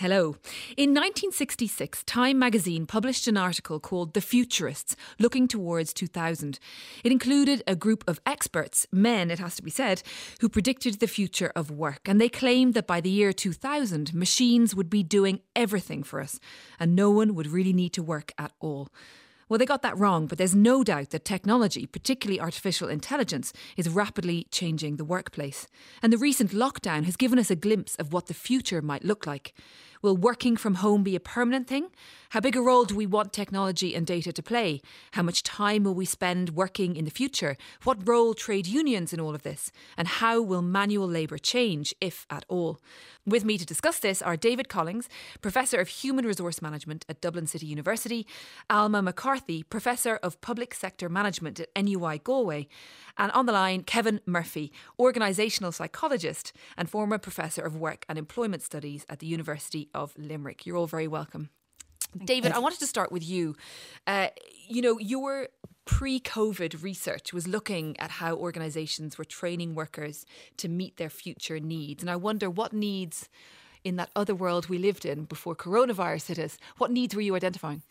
Hello. In 1966, Time magazine published an article called The Futurists Looking Towards 2000. It included a group of experts, men, it has to be said, who predicted the future of work. And they claimed that by the year 2000, machines would be doing everything for us and no one would really need to work at all. Well, they got that wrong, but there's no doubt that technology, particularly artificial intelligence, is rapidly changing the workplace. And the recent lockdown has given us a glimpse of what the future might look like. Will working from home be a permanent thing? How big a role do we want technology and data to play? How much time will we spend working in the future? What role trade unions in all of this? And how will manual labour change, if at all? With me to discuss this are David Collings, Professor of Human Resource Management at Dublin City University, Alma McCarthy, Professor of Public Sector Management at NUI Galway, and on the line, Kevin Murphy, Organisational Psychologist and former Professor of Work and Employment Studies at the University of Limerick. You're all very welcome. David, I wanted to start with you. Uh, you know, your pre COVID research was looking at how organisations were training workers to meet their future needs. And I wonder what needs in that other world we lived in before coronavirus hit us, what needs were you identifying?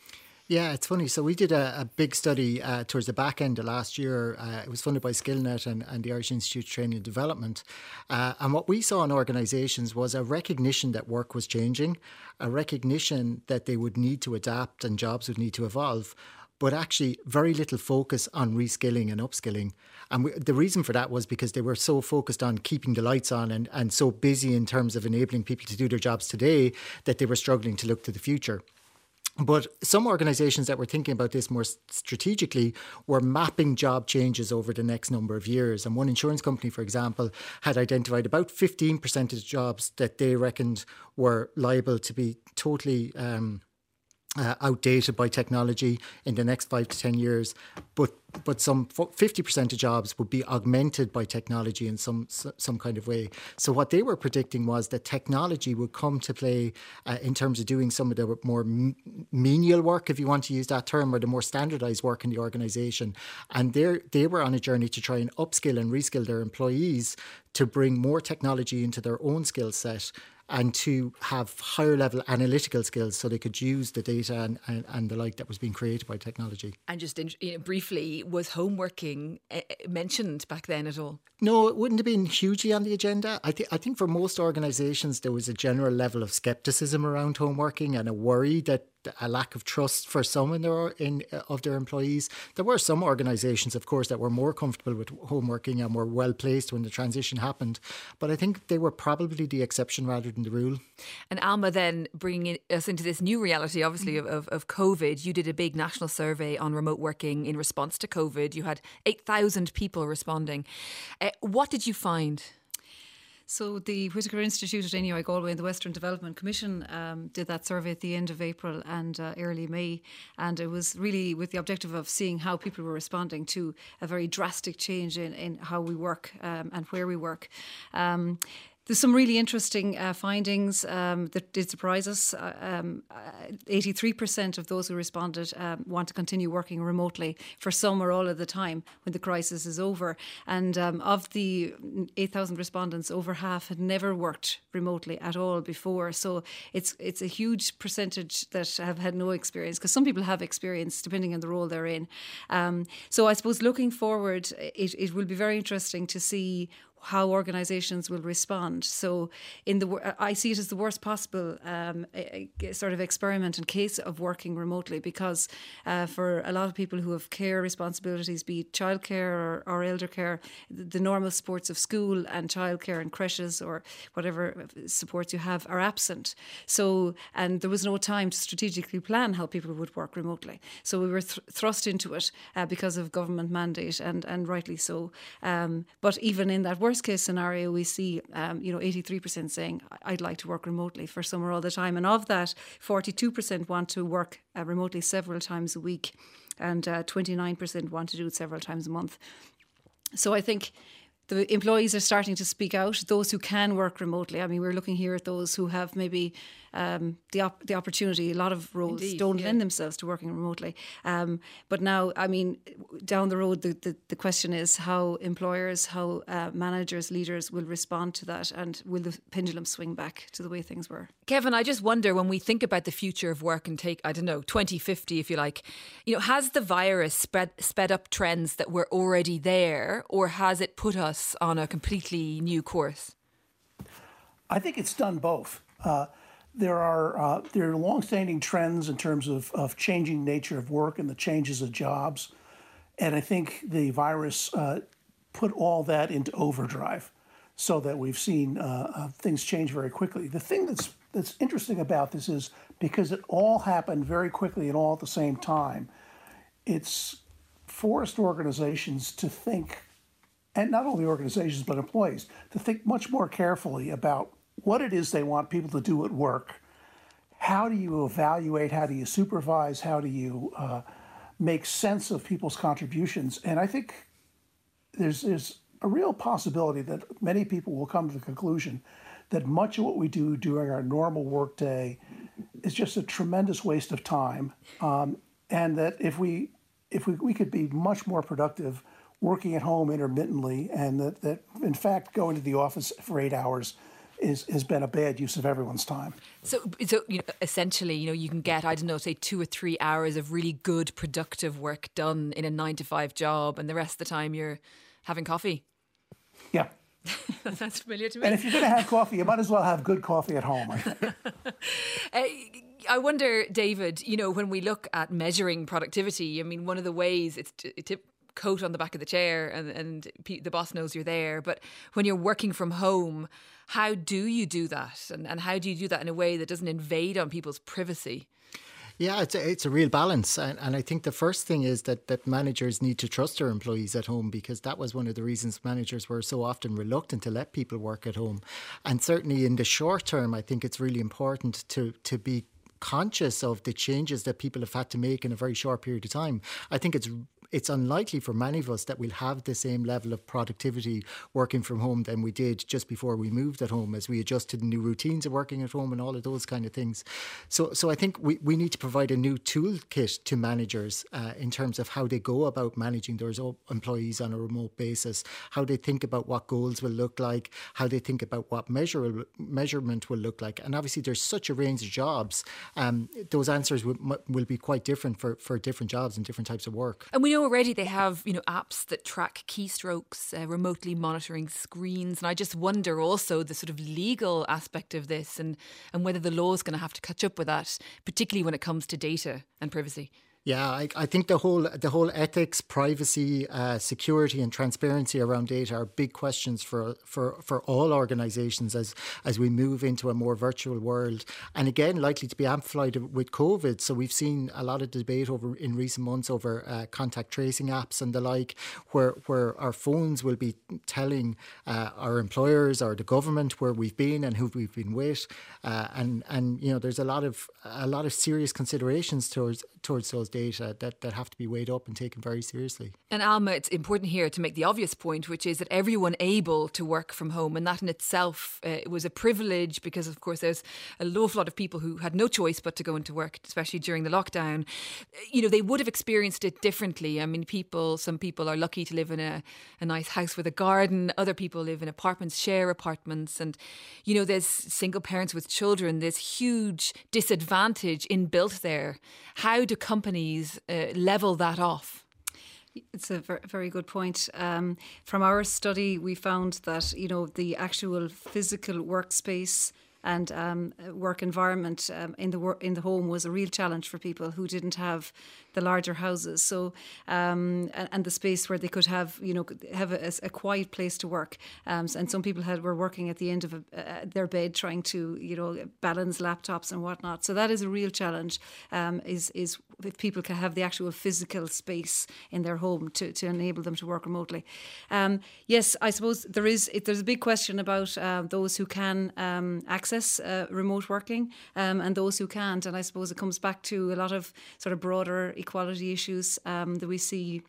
Yeah, it's funny. So we did a, a big study uh, towards the back end of last year. Uh, it was funded by SkillNet and, and the Irish Institute of Training and Development. Uh, and what we saw in organisations was a recognition that work was changing, a recognition that they would need to adapt and jobs would need to evolve but actually very little focus on reskilling and upskilling. And we, the reason for that was because they were so focused on keeping the lights on and, and so busy in terms of enabling people to do their jobs today that they were struggling to look to the future. But some organizations that were thinking about this more strategically were mapping job changes over the next number of years. And one insurance company, for example, had identified about 15% of jobs that they reckoned were liable to be totally um, uh, outdated by technology in the next five to 10 years. But but some 50% of jobs would be augmented by technology in some some kind of way. So what they were predicting was that technology would come to play uh, in terms of doing some of the more menial work, if you want to use that term, or the more standardized work in the organization. And they they were on a journey to try and upskill and reskill their employees to bring more technology into their own skill set and to have higher level analytical skills so they could use the data and, and, and the like that was being created by technology. And just in, you know, briefly, was homeworking uh, mentioned back then at all? No, it wouldn't have been hugely on the agenda. I, th- I think for most organisations, there was a general level of scepticism around homeworking and a worry that a lack of trust for some in their in uh, of their employees. There were some organisations, of course, that were more comfortable with home working and were well placed when the transition happened. But I think they were probably the exception rather than the rule. And Alma, then bringing us into this new reality, obviously of, of, of COVID, you did a big national survey on remote working in response to COVID. You had eight thousand people responding. Uh, what did you find? So the Whitaker Institute at NUI Galway and the Western Development Commission um, did that survey at the end of April and uh, early May, and it was really with the objective of seeing how people were responding to a very drastic change in, in how we work um, and where we work. Um, there's some really interesting uh, findings um, that did surprise us. Uh, um, 83% of those who responded um, want to continue working remotely for some or all of the time when the crisis is over. And um, of the 8,000 respondents, over half had never worked remotely at all before. So it's it's a huge percentage that have had no experience because some people have experience depending on the role they're in. Um, so I suppose looking forward, it, it will be very interesting to see how organisations will respond. So, in the I see it as the worst possible um, sort of experiment and case of working remotely because uh, for a lot of people who have care responsibilities, be it childcare or, or elder care, the normal supports of school and childcare and creches or whatever supports you have are absent. So, and there was no time to strategically plan how people would work remotely. So we were th- thrust into it uh, because of government mandate and and rightly so. Um, but even in that worst case scenario, we see, um, you know, 83% saying, I'd like to work remotely for summer all the time. And of that, 42% want to work uh, remotely several times a week, and uh, 29% want to do it several times a month. So I think the employees are starting to speak out. Those who can work remotely. I mean, we're looking here at those who have maybe um, the op- the opportunity. A lot of roles Indeed, don't yeah. lend themselves to working remotely. Um, but now, I mean, down the road, the, the, the question is how employers, how uh, managers, leaders will respond to that, and will the pendulum swing back to the way things were? Kevin, I just wonder when we think about the future of work and take, I don't know, 2050, if you like, you know, has the virus spread sped up trends that were already there, or has it put us on a completely new course? I think it's done both. Uh, there are uh, there are longstanding trends in terms of, of changing nature of work and the changes of jobs, and I think the virus uh, put all that into overdrive, so that we've seen uh, uh, things change very quickly. The thing that's that's interesting about this is because it all happened very quickly and all at the same time. It's forced organizations to think, and not only organizations but employees, to think much more carefully about what it is they want people to do at work. How do you evaluate? How do you supervise? How do you uh, make sense of people's contributions? And I think there's, there's a real possibility that many people will come to the conclusion that much of what we do during our normal workday is just a tremendous waste of time, um, and that if we if we, we could be much more productive working at home intermittently, and that, that in fact going to the office for eight hours is has been a bad use of everyone's time. So, so you know, essentially, you know, you can get I don't know, say two or three hours of really good, productive work done in a nine to five job, and the rest of the time you're having coffee. Yeah. That's familiar to me. And if you're going to have coffee, you might as well have good coffee at home. uh, I wonder, David, you know, when we look at measuring productivity, I mean, one of the ways it's, it's coat on the back of the chair and, and the boss knows you're there. But when you're working from home, how do you do that? And, and how do you do that in a way that doesn't invade on people's privacy? Yeah, it's a, it's a real balance. And, and I think the first thing is that, that managers need to trust their employees at home because that was one of the reasons managers were so often reluctant to let people work at home. And certainly in the short term, I think it's really important to, to be conscious of the changes that people have had to make in a very short period of time. I think it's it's unlikely for many of us that we'll have the same level of productivity working from home than we did just before we moved at home as we adjusted new routines of working at home and all of those kind of things. So, so I think we, we need to provide a new toolkit to managers uh, in terms of how they go about managing their employees on a remote basis, how they think about what goals will look like, how they think about what measure, measurement will look like. And obviously, there's such a range of jobs. Um, those answers will, will be quite different for, for different jobs and different types of work. And we know already they have you know apps that track keystrokes, uh, remotely monitoring screens, and I just wonder also the sort of legal aspect of this and and whether the law is going to have to catch up with that, particularly when it comes to data and privacy. Yeah, I, I, think the whole the whole ethics, privacy, uh, security, and transparency around data are big questions for for for all organisations as as we move into a more virtual world, and again likely to be amplified with COVID. So we've seen a lot of debate over in recent months over uh, contact tracing apps and the like, where where our phones will be telling uh, our employers or the government where we've been and who we've been with, uh, and and you know there's a lot of a lot of serious considerations towards towards those data that, that have to be weighed up and taken very seriously. And Alma, it's important here to make the obvious point, which is that everyone able to work from home, and that in itself uh, was a privilege because, of course, there's a awful lot of people who had no choice but to go into work, especially during the lockdown. You know, they would have experienced it differently. I mean, people, some people are lucky to live in a, a nice house with a garden. Other people live in apartments, share apartments, and you know, there's single parents with children. There's huge disadvantage inbuilt there. How do companies uh, level that off? It's a very good point. Um, from our study, we found that you know the actual physical workspace and um, work environment um, in the wor- in the home was a real challenge for people who didn't have the larger houses. So um, and, and, the space where they could have you know have a, a quiet place to work. Um, and some people had were working at the end of a, uh, their bed trying to you know balance laptops and whatnot. So that is a real challenge. Um, is is if people can have the actual physical space in their home to, to enable them to work remotely. Um, yes, I suppose there is. There's a big question about uh, those who can um, access uh, remote working um, and those who can't. And I suppose it comes back to a lot of sort of broader equality issues um, that we see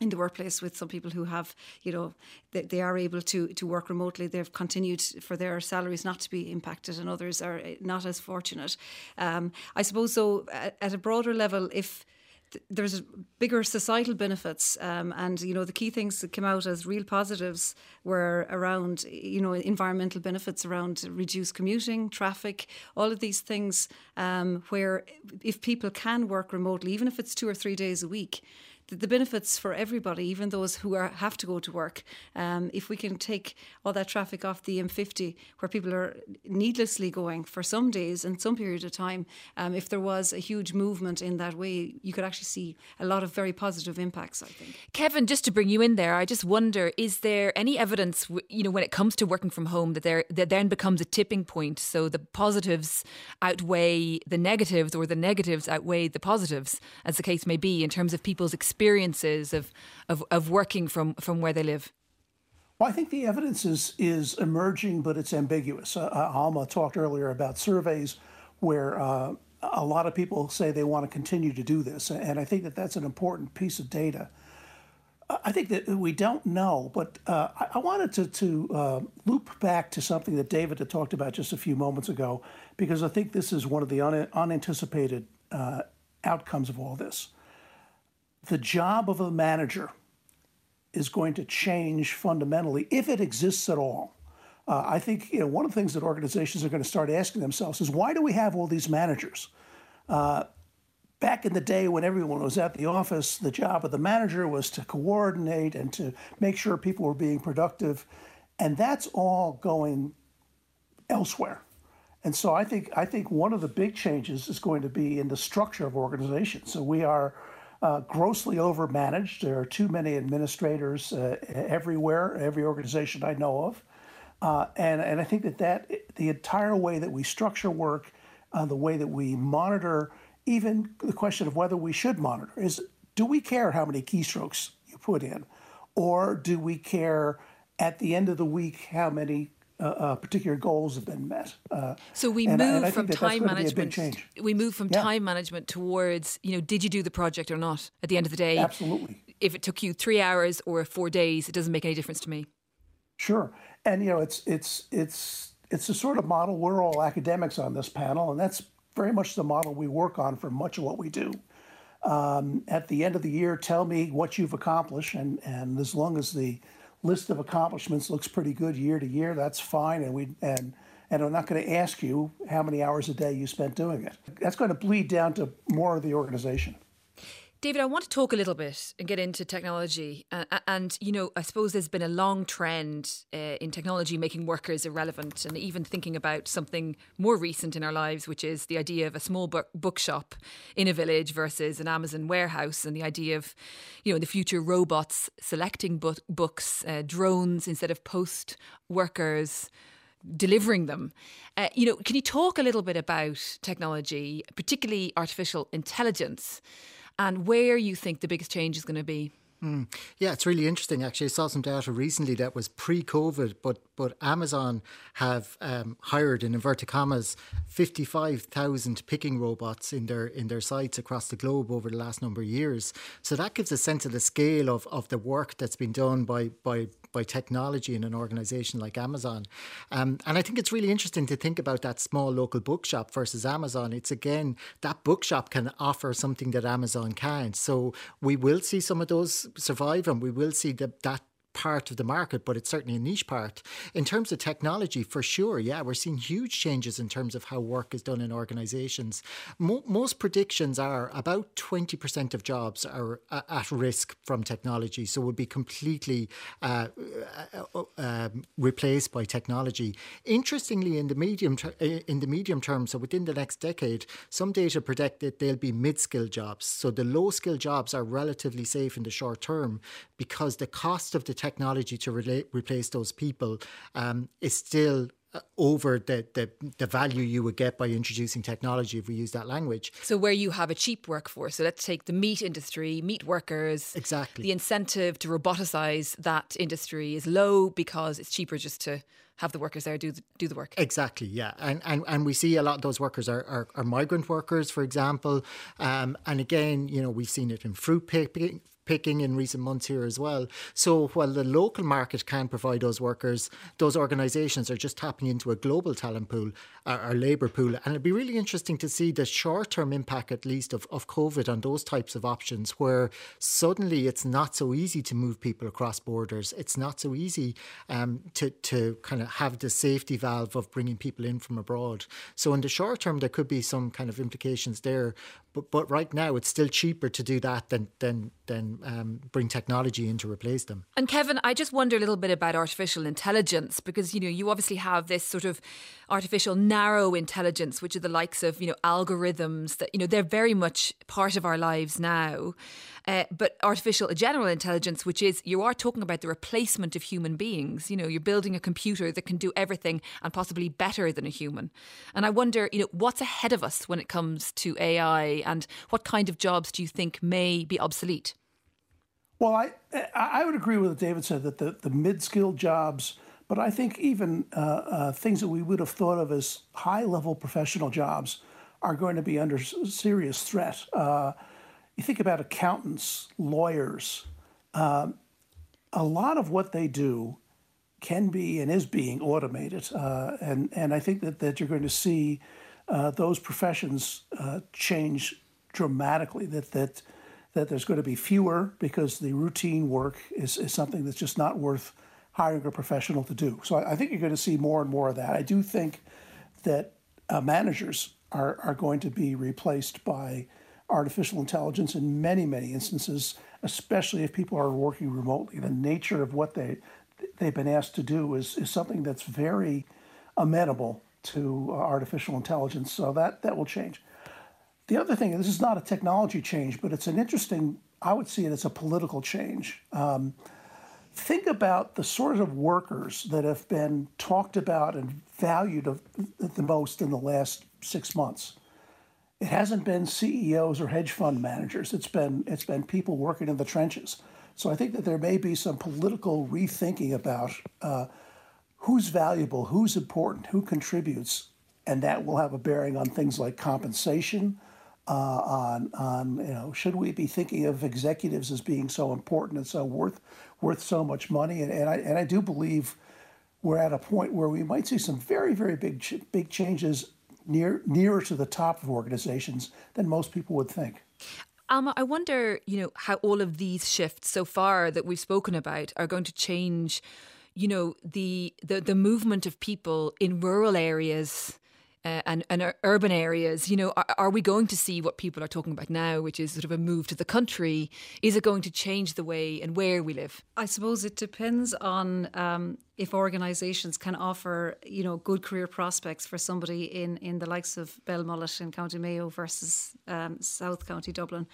in the workplace with some people who have, you know, they, they, are able to to work remotely. They've continued for their salaries not to be impacted, and others are eh, not as fortunate. Um, I suppose so. At, at a broader level, if there's bigger societal benefits, um, and you know the key things that came out as real positives were around you know environmental benefits around reduced commuting, traffic, all of these things. Um, where if people can work remotely, even if it's two or three days a week, the benefits for everybody, even those who are, have to go to work. Um, if we can take all that traffic off the M50, where people are needlessly going for some days and some period of time, um, if there was a huge movement in that way, you could actually see a lot of very positive impacts. I think. Kevin, just to bring you in there, I just wonder: is there any evidence, you know, when it comes to working from home, that there that then becomes a tipping point? So the positives outweigh the negatives, or the negatives outweigh the positives, as the case may be, in terms of people's experience experiences of, of, of working from, from where they live? Well, I think the evidence is is emerging, but it's ambiguous. Uh, uh, Alma talked earlier about surveys where uh, a lot of people say they want to continue to do this, and I think that that's an important piece of data. I think that we don't know, but uh, I, wanted to, to uh, loop back to something that David had talked about just a few moments ago, because I think this is one of the un- unanticipated uh, outcomes of all this the job of a manager is going to change fundamentally if it exists at all. Uh, I think you know one of the things that organizations are going to start asking themselves is why do we have all these managers? Uh, back in the day when everyone was at the office, the job of the manager was to coordinate and to make sure people were being productive, and that's all going elsewhere. And so I think I think one of the big changes is going to be in the structure of organizations. So we are uh, grossly overmanaged. There are too many administrators uh, everywhere, every organization I know of. Uh, and, and I think that, that the entire way that we structure work, uh, the way that we monitor, even the question of whether we should monitor is do we care how many keystrokes you put in? Or do we care at the end of the week how many uh, uh, particular goals have been met. Uh, so we and, move and from time management. We move from yeah. time management towards you know, did you do the project or not? At the end of the day, absolutely. If it took you three hours or four days, it doesn't make any difference to me. Sure, and you know, it's it's it's it's the sort of model. We're all academics on this panel, and that's very much the model we work on for much of what we do. Um, at the end of the year, tell me what you've accomplished, and and as long as the list of accomplishments looks pretty good year to year, that's fine. And we and and I'm not going to ask you how many hours a day you spent doing it. That's going to bleed down to more of the organization. David, I want to talk a little bit and get into technology. Uh, and, you know, I suppose there's been a long trend uh, in technology making workers irrelevant and even thinking about something more recent in our lives, which is the idea of a small book- bookshop in a village versus an Amazon warehouse and the idea of, you know, in the future robots selecting books, uh, drones instead of post workers delivering them. Uh, you know, can you talk a little bit about technology, particularly artificial intelligence? And where you think the biggest change is going to be. Mm. Yeah, it's really interesting. Actually, I saw some data recently that was pre-COVID, but but Amazon have um, hired, in inverted commas, fifty-five thousand picking robots in their in their sites across the globe over the last number of years. So that gives a sense of the scale of, of the work that's been done by by by technology in an organization like Amazon. Um, and I think it's really interesting to think about that small local bookshop versus Amazon. It's again, that bookshop can offer something that Amazon can't. So we will see some of those survive and we will see that that part of the market, but it's certainly a niche part. In terms of technology, for sure, yeah, we're seeing huge changes in terms of how work is done in organizations. Mo- most predictions are about 20% of jobs are uh, at risk from technology, so would be completely uh, uh, um, replaced by technology. Interestingly, in the medium ter- in the medium term, so within the next decade, some data predict that they'll be mid-skill jobs. So the low-skill jobs are relatively safe in the short term because the cost of the technology to relate, replace those people um, is still uh, over the, the the value you would get by introducing technology if we use that language. So where you have a cheap workforce, so let's take the meat industry, meat workers. Exactly. The incentive to roboticize that industry is low because it's cheaper just to have the workers there do the, do the work. Exactly, yeah, and and and we see a lot of those workers are are, are migrant workers, for example, um, and again, you know, we've seen it in fruit picking, picking in recent months here as well. So while the local market can provide those workers, those organisations are just tapping into a global talent pool, our, our labour pool. And it'd be really interesting to see the short term impact, at least, of, of COVID on those types of options where suddenly it's not so easy to move people across borders. It's not so easy um, to, to kind of have the safety valve of bringing people in from abroad. So in the short term, there could be some kind of implications there. But, but right now, it's still cheaper to do that than, than, than um, bring technology in to replace them. And Kevin, I just wonder a little bit about artificial intelligence because, you know, you obviously have this sort of artificial narrow intelligence, which are the likes of, you know, algorithms that, you know, they're very much part of our lives now. Uh, but artificial general intelligence, which is you are talking about the replacement of human beings. You know, you're building a computer that can do everything and possibly better than a human. And I wonder, you know, what's ahead of us when it comes to AI, and what kind of jobs do you think may be obsolete? Well, I I would agree with what David said that the, the mid skilled jobs, but I think even uh, uh, things that we would have thought of as high level professional jobs are going to be under serious threat. Uh, you think about accountants, lawyers, um, a lot of what they do can be and is being automated. Uh, and, and I think that, that you're going to see uh, those professions uh, change dramatically, that, that, that there's going to be fewer because the routine work is, is something that's just not worth hiring a professional to do. So I, I think you're going to see more and more of that. I do think that uh, managers are, are going to be replaced by artificial intelligence in many, many instances, especially if people are working remotely. The nature of what they they've been asked to do is, is something that's very amenable to uh, artificial intelligence. So that that will change. The other thing, this is not a technology change, but it's an interesting. I would see it as a political change. Um, think about the sort of workers that have been talked about and valued of, the most in the last six months it hasn't been CEOs or hedge fund managers. It's been it's been people working in the trenches. So I think that there may be some political rethinking about uh, who's valuable, who's important, who contributes, and that will have a bearing on things like compensation. Uh, on on you know should we be thinking of executives as being so important and so worth worth so much money and, and I and I do believe we're at a point where we might see some very very big big changes near nearer to the top of organizations than most people would think. Alma, I wonder, you know, how all of these shifts so far that we've spoken about are going to change, you know, the the, the movement of people in rural areas uh, and, and urban areas, you know, are, are, we going to see what people are talking about now, which is sort of a move to the country? Is it going to change the way and where we live? I suppose it depends on um, if organisations can offer, you know, good career prospects for somebody in, in the likes of Belmullet in County Mayo versus um, South County Dublin,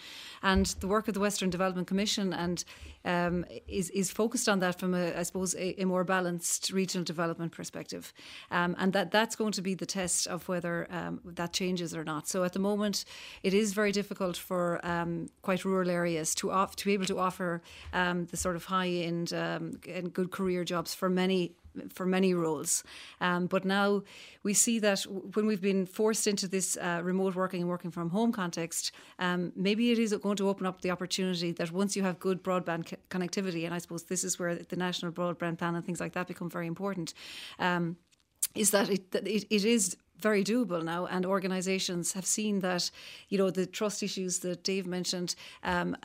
and the work of the Western Development Commission and um, is is focused on that from a, I suppose, a, a more balanced regional development perspective, um, and that that's going to be the test of whether um, that changes or not. So at the moment, it is very difficult for um, quite rural areas to off to be able to offer the sort of high end and good career jobs for many many for many roles. Um, but now we see that when we've been forced into this uh, remote working and working from home context, um, maybe it is going to open up the opportunity that once you have good broadband co- connectivity, and I suppose this is where the national broadband plan and things like that become very important. Um, is that it, it, it is very doable now, and organisations have seen that. You know the trust issues that Dave mentioned. Um,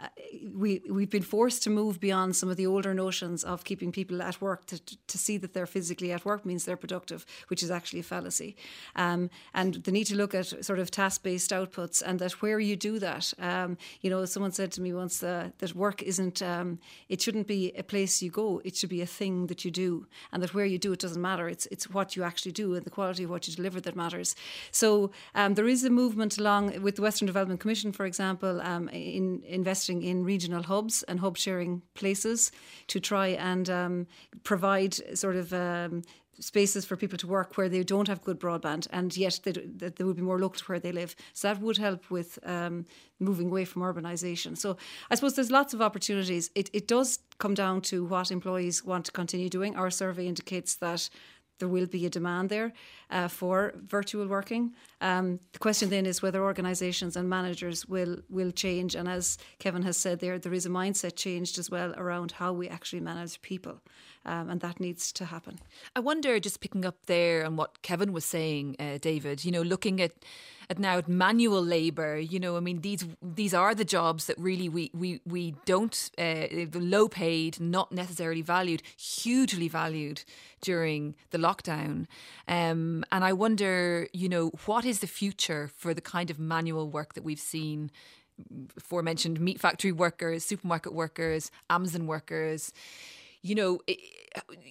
we we've been forced to move beyond some of the older notions of keeping people at work to, to see that they're physically at work means they're productive, which is actually a fallacy. Um, and the need to look at sort of task based outputs, and that where you do that, um, you know, someone said to me once uh, that work isn't. Um, it shouldn't be a place you go. It should be a thing that you do, and that where you do it doesn't matter. It's it's what you actually do and the quality of what you deliver that matters. So um, there is a movement along with the Western Development Commission, for example, um, in investing in regional hubs and hub sharing places to try and um, provide sort of um, spaces for people to work where they don't have good broadband and yet they, they would be more local to where they live. So that would help with um, moving away from urbanisation. So I suppose there's lots of opportunities. It, it does come down to what employees want to continue doing. Our survey indicates that there will be a demand there uh, for virtual working. Um, the question then is whether organisations and managers will will change. And as Kevin has said there, there is a mindset changed as well around how we actually manage people. Um, and that needs to happen. I wonder, just picking up there on what Kevin was saying, uh, David, you know, looking at at now at manual labour. You know, I mean these these are the jobs that really we we we don't uh, low paid, not necessarily valued, hugely valued during the lockdown. Um, and I wonder, you know, what is the future for the kind of manual work that we've seen aforementioned meat factory workers, supermarket workers, Amazon workers. You know, it,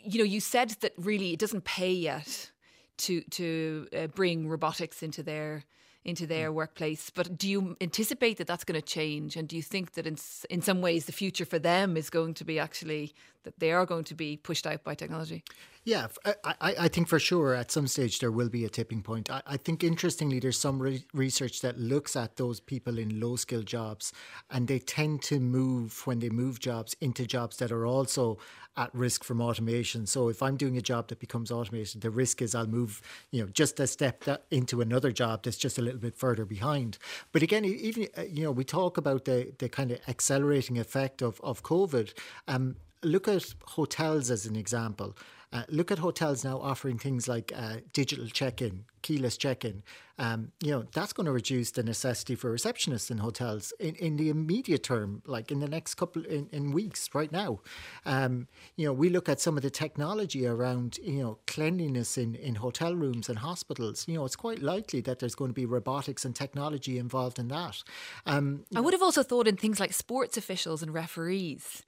you know, you said that really it doesn't pay yet to to uh, bring robotics into their into their mm. workplace. But do you anticipate that that's going to change? And do you think that in in some ways the future for them is going to be actually that they are going to be pushed out by technology? Yeah, I, I, think for sure at some stage there will be a tipping point. I, I think interestingly, there's some re- research that looks at those people in low skill jobs and they tend to move when they move jobs into jobs that are also at risk from automation. So if I'm doing a job that becomes automated, the risk is I'll move, you know, just a step into another job that's just a little bit further behind. But again, even, uh, you know, we talk about the, the kind of accelerating effect of, of COVID. Um, look at hotels as an example. Uh, look at hotels now offering things like uh, digital check-in, keyless check-in. Um, you know that's going to reduce the necessity for receptionists in hotels in, in the immediate term, like in the next couple in, in weeks. Right now, um, you know we look at some of the technology around you know cleanliness in, in hotel rooms and hospitals. You know it's quite likely that there's going to be robotics and technology involved in that. Um, I would have also thought in things like sports officials and referees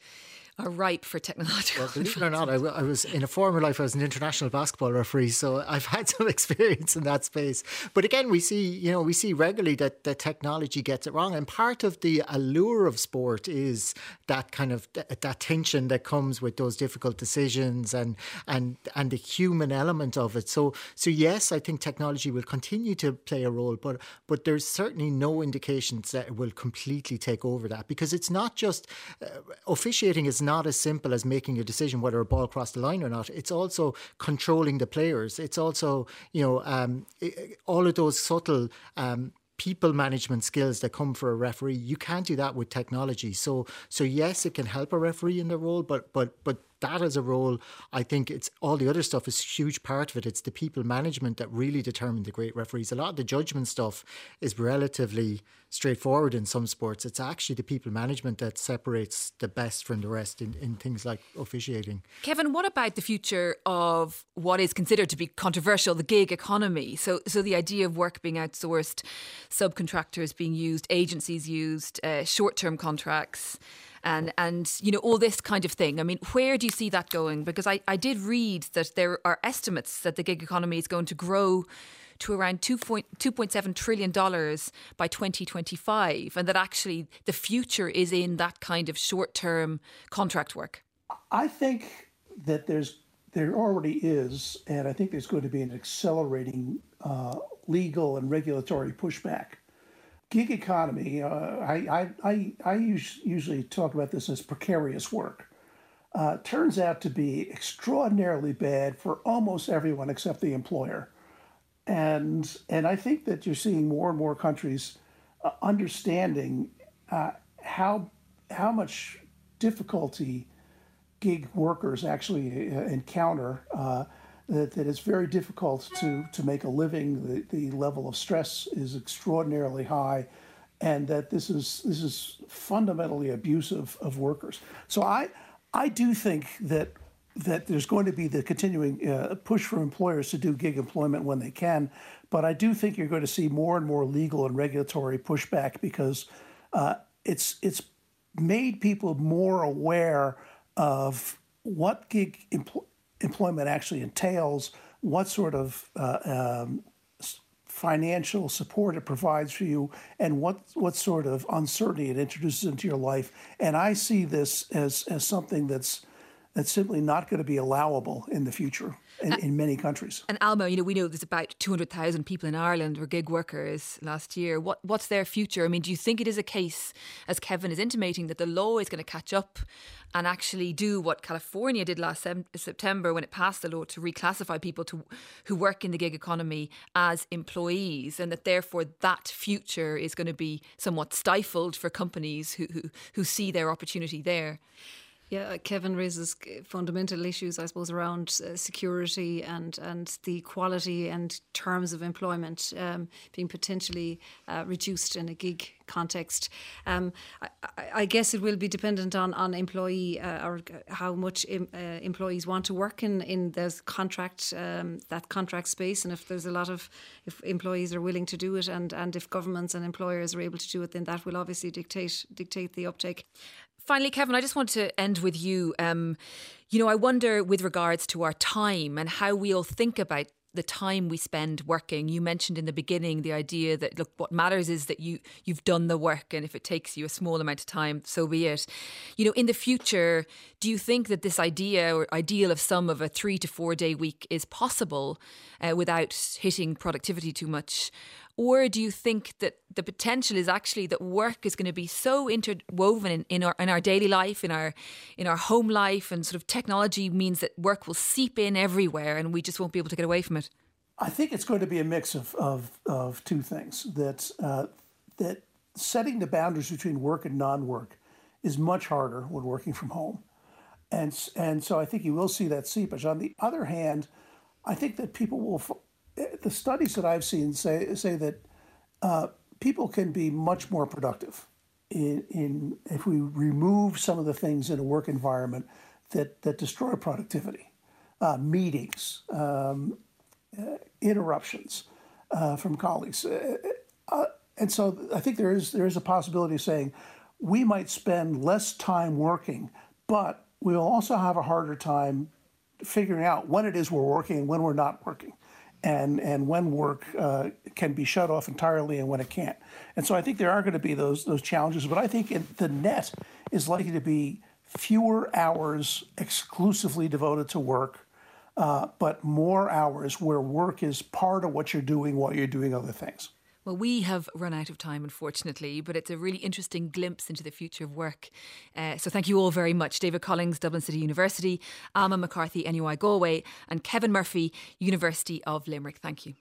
are ripe for technological. Well, believe it or not, I, I, was in a former life. I was an international basketball referee, so I've had some experience in that space. But again, we see, you know, we see regularly that the technology gets it wrong, and part of the allure of sport is that kind of that tension that comes with those difficult decisions and and and the human element of it. So, so yes, I think technology will continue to play a role, but but there's certainly no indications that it will completely take over that because it's not just uh, officiating is not as simple as making a decision whether a ball crossed the line or not. It's also controlling the players. It's also, you know, um, all of those subtle um, people management skills that come for a referee. You can't do that with technology. So, so yes, it can help a referee in the role, but but but that as a role, I think it's all the other stuff is huge part of it. It's the people management that really determine the great referees. A lot of the judgment stuff is relatively straightforward in some sports. It's actually the people management that separates the best from the rest in, in things like officiating. Kevin, what about the future of what is considered to be controversial, the gig economy? So, so the idea of work being outsourced, subcontractors being used, agencies used, uh, short term contracts and and you know all this kind of thing. I mean, where do you see that going? Because I, I did read that there are estimates that the gig economy is going to grow to around $2.7 trillion by 2025, and that actually the future is in that kind of short term contract work? I think that there's there already is, and I think there's going to be an accelerating uh, legal and regulatory pushback gig economy, uh, I, I, I, I usually talk about this as precarious work, uh, turns out to be extraordinarily bad for almost everyone except the employer. And, and I think that you're seeing more and more countries uh, understanding uh, how, how much difficulty gig workers actually uh, encounter uh, that, that it's very difficult to, to make a living. The, the level of stress is extraordinarily high, and that this is this is fundamentally abusive of workers. So I I do think that that there's going to be the continuing uh, push for employers to do gig employment when they can, but I do think you're going to see more and more legal and regulatory pushback because uh, it's it's made people more aware of what gig employment employment actually entails, what sort of uh, um, financial support it provides for you, and what what sort of uncertainty it introduces into your life. And I see this as as something that's that's simply not going to be allowable in the future in, uh, in, many countries. And Alma, you know, we know there's about 200,000 people in Ireland who were gig workers last year. What What's their future? I mean, do you think it is a case, as Kevin is intimating, that the law is going to catch up and actually do what California did last sem- September when it passed the law to reclassify people to who work in the gig economy as employees, and that therefore that future is going to be somewhat stifled for companies who, who, who see their opportunity there? Yeah, uh, Kevin raises fundamental issues, I suppose, around uh, security and, and the quality and terms of employment um, being potentially uh, reduced in a gig context. Um, I, I, guess it will be dependent on on employee uh, or how much Im, uh, employees want to work in in those contract um, that contract space, and if there's a lot of if employees are willing to do it, and and if governments and employers are able to do it, then that will obviously dictate dictate the uptake. Finally, Kevin, I just want to end with you. Um, you know, I wonder with regards to our time and how we all think about the time we spend working. You mentioned in the beginning the idea that look, what matters is that you you've done the work, and if it takes you a small amount of time, so be it. You know, in the future, do you think that this idea or ideal of some of a three to four day week is possible uh, without hitting productivity too much? Or do you think that the potential is actually that work is going to be so interwoven in, in our in our daily life, in our in our home life, and sort of technology means that work will seep in everywhere, and we just won't be able to get away from it? I think it's going to be a mix of of, of two things. That uh, that setting the boundaries between work and non-work is much harder when working from home, and and so I think you will see that seepage. On the other hand, I think that people will the studies that I've seen say say that uh, people can be much more productive in, in if we remove some of the things in a work environment that that destroy productivity, uh, meetings, um, uh, interruptions uh, from colleagues, uh, uh, and so I think there is there is a possibility of saying we might spend less time working, but we'll also have a harder time figuring out when it is we're working and when we're not working and and when work uh, can be shut off entirely and when it can't. And so I think there are going to be those those challenges, but I think it, the net is likely to be fewer hours exclusively devoted to work, uh, but more hours where work is part of what you're doing while you're doing other things. Well, we have run out of time, unfortunately, but it's a really interesting glimpse into the future of work. Uh, so thank you all very much. David Collings, Dublin City University, Alma McCarthy, NUI Galway, and Kevin Murphy, University of Limerick. Thank you.